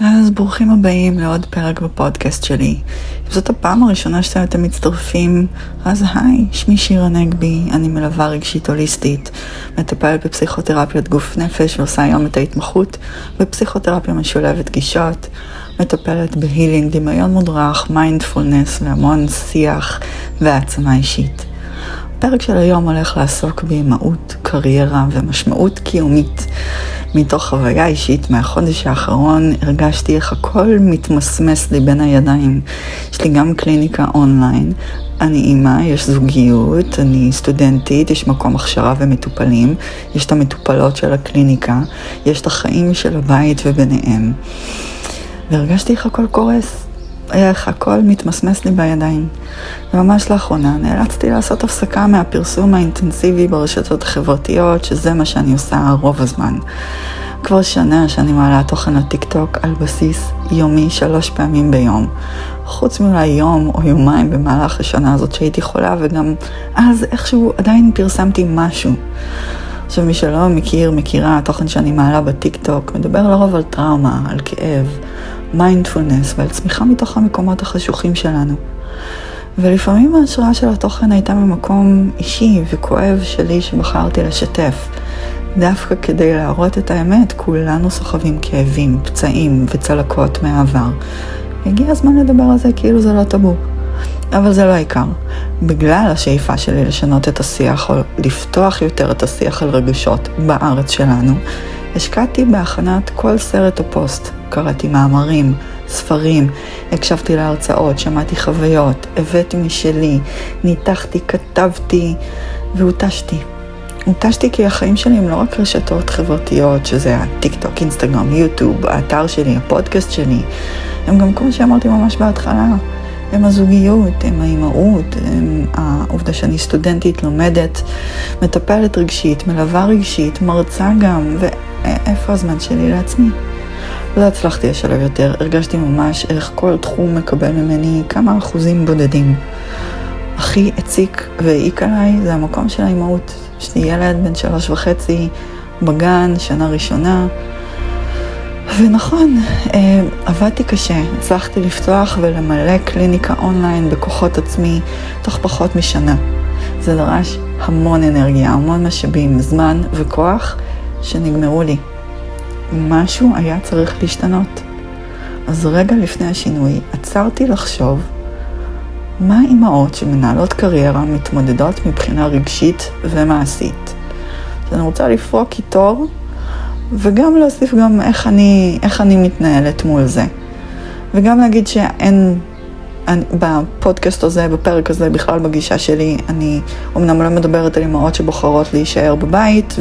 אז ברוכים הבאים לעוד פרק בפודקאסט שלי. אם זאת הפעם הראשונה שאתם מצטרפים, אז היי, שמי שירה נגבי, אני מלווה רגשית הוליסטית, מטפלת בפסיכותרפיית גוף נפש ועושה היום את ההתמחות בפסיכותרפיה משולבת גישות, מטפלת בהילינג, דמיון מודרך, מיינדפולנס והמון שיח והעצמה אישית. הפרק של היום הולך לעסוק באימהות, קריירה ומשמעות קיומית. מתוך חוויה אישית מהחודש האחרון הרגשתי איך הכל מתמסמס לי בין הידיים. יש לי גם קליניקה אונליין, אני אימא, יש זוגיות, אני סטודנטית, יש מקום הכשרה ומטופלים, יש את המטופלות של הקליניקה, יש את החיים של הבית וביניהם. והרגשתי איך הכל קורס. איך הכל מתמסמס לי בידיים. וממש לאחרונה נאלצתי לעשות הפסקה מהפרסום האינטנסיבי ברשתות החברתיות, שזה מה שאני עושה רוב הזמן. כבר שנה שאני מעלה תוכן לטיקטוק על בסיס יומי שלוש פעמים ביום. חוץ מאולי יום או יומיים במהלך השנה הזאת שהייתי חולה, וגם אז איכשהו עדיין פרסמתי משהו. עכשיו, מי שלא מכיר, מכירה, התוכן שאני מעלה בטיקטוק מדבר לרוב על טראומה, על כאב, מיינדפולנס ועל צמיחה מתוך המקומות החשוכים שלנו. ולפעמים ההשראה של התוכן הייתה ממקום אישי וכואב שלי שבחרתי לשתף. דווקא כדי להראות את האמת, כולנו סוחבים כאבים, פצעים וצלקות מהעבר. הגיע הזמן לדבר על זה כאילו זה לא טאבו. אבל זה לא העיקר. בגלל השאיפה שלי לשנות את השיח, או לפתוח יותר את השיח על רגשות בארץ שלנו, השקעתי בהכנת כל סרט או פוסט. קראתי מאמרים, ספרים, הקשבתי להרצאות, שמעתי חוויות, הבאתי משלי, ניתחתי, כתבתי והותשתי. הותשתי כי החיים שלי הם לא רק רשתות חברתיות, שזה הטיק טוק, אינסטגרם, יוטיוב, האתר שלי, הפודקאסט שלי, הם גם כמו שאמרתי ממש בהתחלה, הם הזוגיות, הם האימהות, הם העובדה שאני סטודנטית, לומדת, מטפלת רגשית, מלווה רגשית, מרצה גם, ואיפה הזמן שלי לעצמי? לא הצלחתי לשלב יותר, הרגשתי ממש איך כל תחום מקבל ממני כמה אחוזים בודדים. הכי הציק והעיק עליי זה המקום של האימהות. יש לי ילד בן שלוש וחצי בגן, שנה ראשונה. ונכון, אה, עבדתי קשה, הצלחתי לפתוח ולמלא קליניקה אונליין בכוחות עצמי תוך פחות משנה. זה דרש המון אנרגיה, המון משאבים, זמן וכוח שנגמרו לי. משהו היה צריך להשתנות. אז רגע לפני השינוי עצרתי לחשוב מה אימהות שמנהלות קריירה מתמודדות מבחינה רגשית ומעשית. אז אני רוצה לפרוק קיטור וגם להוסיף גם איך אני, איך אני מתנהלת מול זה. וגם להגיד שאין, אני, בפודקאסט הזה, בפרק הזה, בכלל בגישה שלי, אני אומנם לא מדברת על אימהות שבוחרות להישאר בבית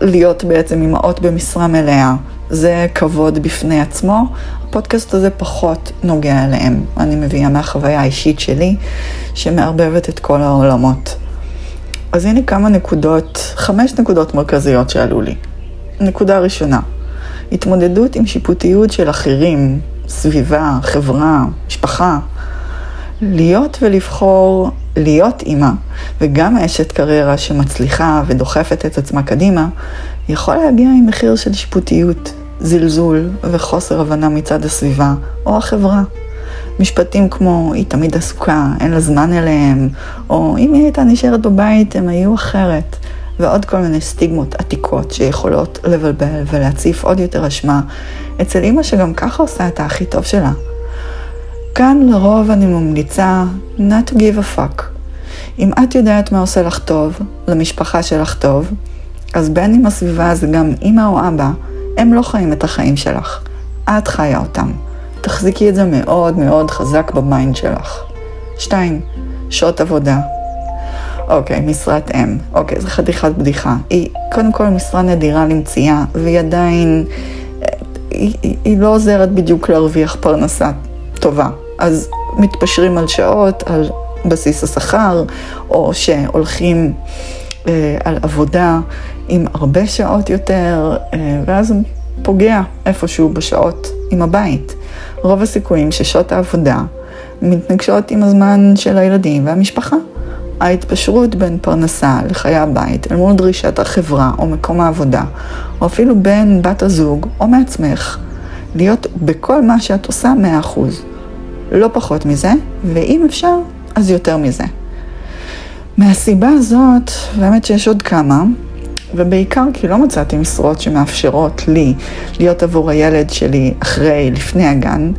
ולהיות בעצם אימהות במשרה מלאה. זה כבוד בפני עצמו. הפודקאסט הזה פחות נוגע אליהם. אני מביאה מהחוויה האישית שלי, שמערבבת את כל העולמות. אז הנה כמה נקודות, חמש נקודות מרכזיות שעלו לי. נקודה ראשונה, התמודדות עם שיפוטיות של אחרים, סביבה, חברה, משפחה. להיות ולבחור להיות אימא, וגם אשת קריירה שמצליחה ודוחפת את עצמה קדימה, יכול להגיע עם מחיר של שיפוטיות, זלזול וחוסר הבנה מצד הסביבה או החברה. משפטים כמו, היא תמיד עסוקה, אין לה זמן אליהם, או אם היא הייתה נשארת בבית, הם היו אחרת. ועוד כל מיני סטיגמות עתיקות שיכולות לבלבל ולהציף עוד יותר אשמה אצל אימא שגם ככה עושה את הכי טוב שלה. כאן לרוב אני ממליצה not to give a fuck. אם את יודעת מה עושה לך טוב, למשפחה שלך טוב, אז בין אם הסביבה זה גם אימא או אבא, הם לא חיים את החיים שלך. את חיה אותם. תחזיקי את זה מאוד מאוד חזק ב mind שלך. שתיים, שעות עבודה. אוקיי, משרת אם. אוקיי, זו חתיכת בדיחה. היא קודם כל משרה נדירה למציאה, והיא עדיין... היא, היא, היא לא עוזרת בדיוק להרוויח פרנסה טובה. אז מתפשרים על שעות, על בסיס השכר, או שהולכים אה, על עבודה עם הרבה שעות יותר, אה, ואז פוגע איפשהו בשעות עם הבית. רוב הסיכויים ששעות העבודה מתנגשות עם הזמן של הילדים והמשפחה. ההתפשרות בין פרנסה לחיי הבית אל מול דרישת החברה או מקום העבודה, או אפילו בין בת הזוג או מעצמך, להיות בכל מה שאת עושה 100%. לא פחות מזה, ואם אפשר, אז יותר מזה. מהסיבה הזאת, באמת שיש עוד כמה, ובעיקר כי לא מצאתי משרות שמאפשרות לי להיות עבור הילד שלי אחרי, לפני הגן,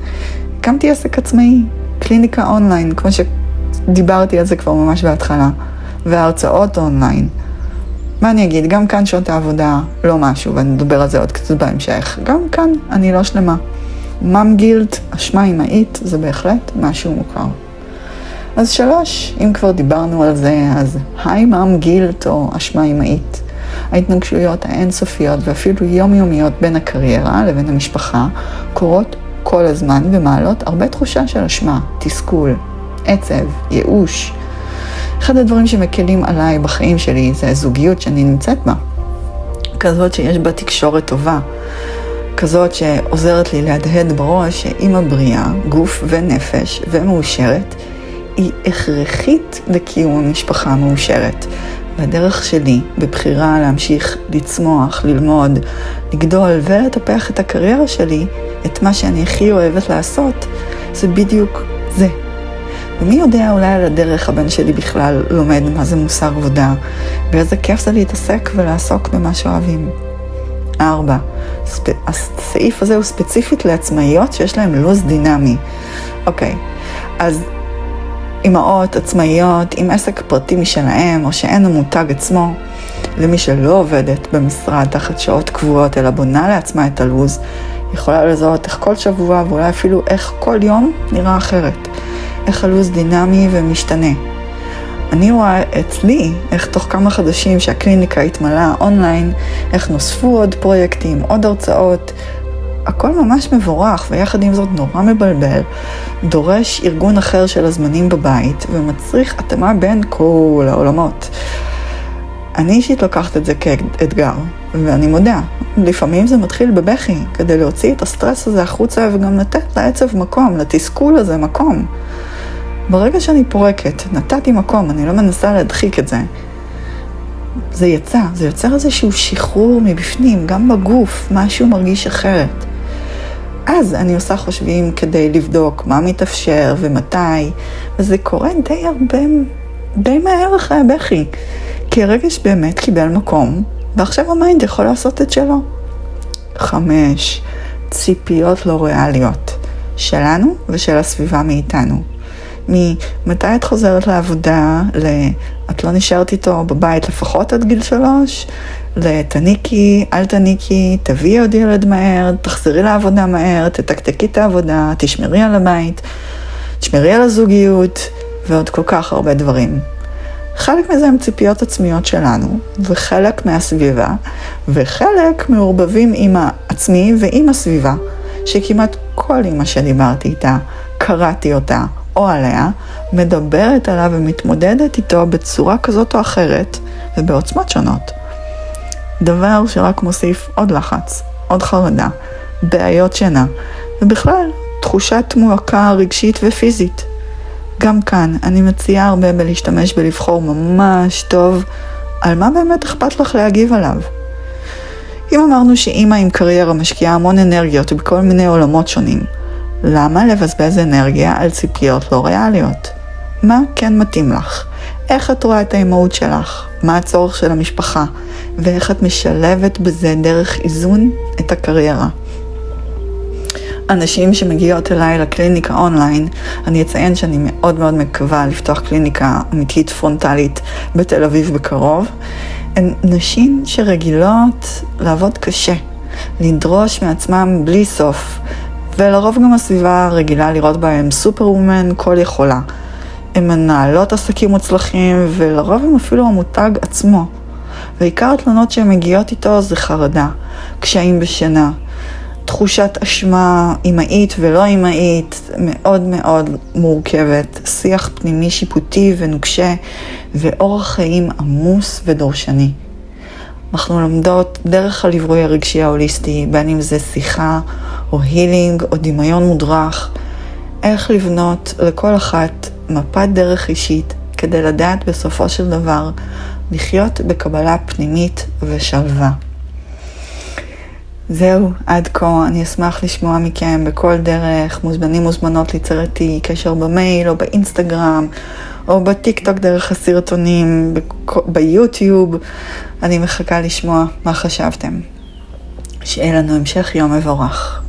הקמתי עסק עצמאי, קליניקה אונליין, כמו שדיברתי על זה כבר ממש בהתחלה, והרצאות אונליין. מה אני אגיד, גם כאן שעות העבודה לא משהו, ואני אדבר על זה עוד קצת בהמשך. גם כאן אני לא שלמה. מאם גילט, אשמה אמהית, זה בהחלט משהו מוכר. אז שלוש, אם כבר דיברנו על זה, אז היי מאם גילט או אשמה אמהית. ההתנגשויות האינסופיות ואפילו יומיומיות בין הקריירה לבין המשפחה קורות כל הזמן ומעלות הרבה תחושה של אשמה, תסכול, עצב, ייאוש. אחד הדברים שמקלים עליי בחיים שלי זה הזוגיות שאני נמצאת בה. כזאת שיש בה תקשורת טובה. כזאת שעוזרת לי להדהד בראש שאימא בריאה, גוף ונפש ומאושרת, היא הכרחית לקיום המשפחה המאושרת. והדרך שלי, בבחירה להמשיך לצמוח, ללמוד, לגדול ולטפח את הקריירה שלי, את מה שאני הכי אוהבת לעשות, זה בדיוק זה. ומי יודע אולי על הדרך הבן שלי בכלל לומד מה זה מושג עבודה, ואיזה כיף זה להתעסק ולעסוק במה שאוהבים. ארבע, ספ... הסעיף הזה הוא ספציפית לעצמאיות שיש להן לו"ז דינמי. אוקיי, אז אימהות עצמאיות עם עסק פרטי משלהם, או שאין המותג עצמו, למי שלא עובדת במשרד תחת שעות קבועות, אלא בונה לעצמה את הלו"ז, יכולה לזהות איך כל שבוע, ואולי אפילו איך כל יום נראה אחרת. איך הלו"ז דינמי ומשתנה. אני רואה אצלי איך תוך כמה חודשים שהקליניקה התמלאה אונליין, איך נוספו עוד פרויקטים, עוד הרצאות, הכל ממש מבורך, ויחד עם זאת נורא מבלבל, דורש ארגון אחר של הזמנים בבית, ומצריך התאמה בין כל העולמות. אני אישית לוקחת את זה כאתגר, ואני מודה, לפעמים זה מתחיל בבכי, כדי להוציא את הסטרס הזה החוצה וגם לתת לעצב מקום, לתסכול הזה מקום. ברגע שאני פורקת, נתתי מקום, אני לא מנסה להדחיק את זה, זה יצא, זה יוצר איזשהו שחרור מבפנים, גם בגוף, משהו מרגיש אחרת. אז אני עושה חושבים כדי לבדוק מה מתאפשר ומתי, וזה קורה די הרבה, די מהר אחרי הבכי. כי הרגש באמת קיבל מקום, ועכשיו ה mind יכול לעשות את שלו. חמש, ציפיות לא ריאליות, שלנו ושל הסביבה מאיתנו. ממתי את חוזרת לעבודה, ל... את לא נשארת איתו בבית לפחות עד גיל שלוש, תניקי, אל תניקי, תביאי עוד ילד מהר, תחזרי לעבודה מהר, תתקתקי את העבודה, תשמרי על הבית, תשמרי על הזוגיות, ועוד כל כך הרבה דברים. חלק מזה הם ציפיות עצמיות שלנו, וחלק מהסביבה, וחלק מעורבבים עם העצמי ועם הסביבה, שכמעט כל אימא שדיברתי איתה, קראתי אותה, או עליה, מדברת עליו ומתמודדת איתו בצורה כזאת או אחרת, ובעוצמות שונות. דבר שרק מוסיף עוד לחץ, עוד חרדה, בעיות שינה, ובכלל, תחושת מועקה רגשית ופיזית. גם כאן, אני מציעה הרבה בלהשתמש בלבחור ממש טוב על מה באמת אכפת לך להגיב עליו. אם אמרנו שאימא עם קריירה משקיעה המון אנרגיות בכל מיני עולמות שונים, למה לבזבז אנרגיה על ציפיות לא ריאליות? מה כן מתאים לך? איך את רואה את האימהות שלך? מה הצורך של המשפחה? ואיך את משלבת בזה דרך איזון את הקריירה? הנשים שמגיעות אליי לקליניקה אונליין, אני אציין שאני מאוד מאוד מקווה לפתוח קליניקה אמיתית פרונטלית בתל אביב בקרוב, הן נשים שרגילות לעבוד קשה, לדרוש מעצמם בלי סוף, ולרוב גם הסביבה רגילה לראות בהם סופר וומן כל יכולה. הן מנהלות עסקים מוצלחים, ולרוב הם אפילו המותג עצמו. ועיקר התלונות שהן מגיעות איתו זה חרדה, קשיים בשינה, תחושת אשמה אמהית ולא אמהית מאוד מאוד מורכבת, שיח פנימי שיפוטי ונוקשה ואורח חיים עמוס ודורשני. אנחנו לומדות דרך הליווי הרגשי ההוליסטי, בין אם זה שיחה או הילינג או דמיון מודרך, איך לבנות לכל אחת מפת דרך אישית, כדי לדעת בסופו של דבר לחיות בקבלה פנימית ושלווה. זהו, עד כה. אני אשמח לשמוע מכם בכל דרך. מוזמנים מוזמנות ליצור איתי קשר במייל או באינסטגרם או בטיק טוק דרך הסרטונים, ביוטיוב. אני מחכה לשמוע מה חשבתם. שיהיה לנו המשך יום מבורך.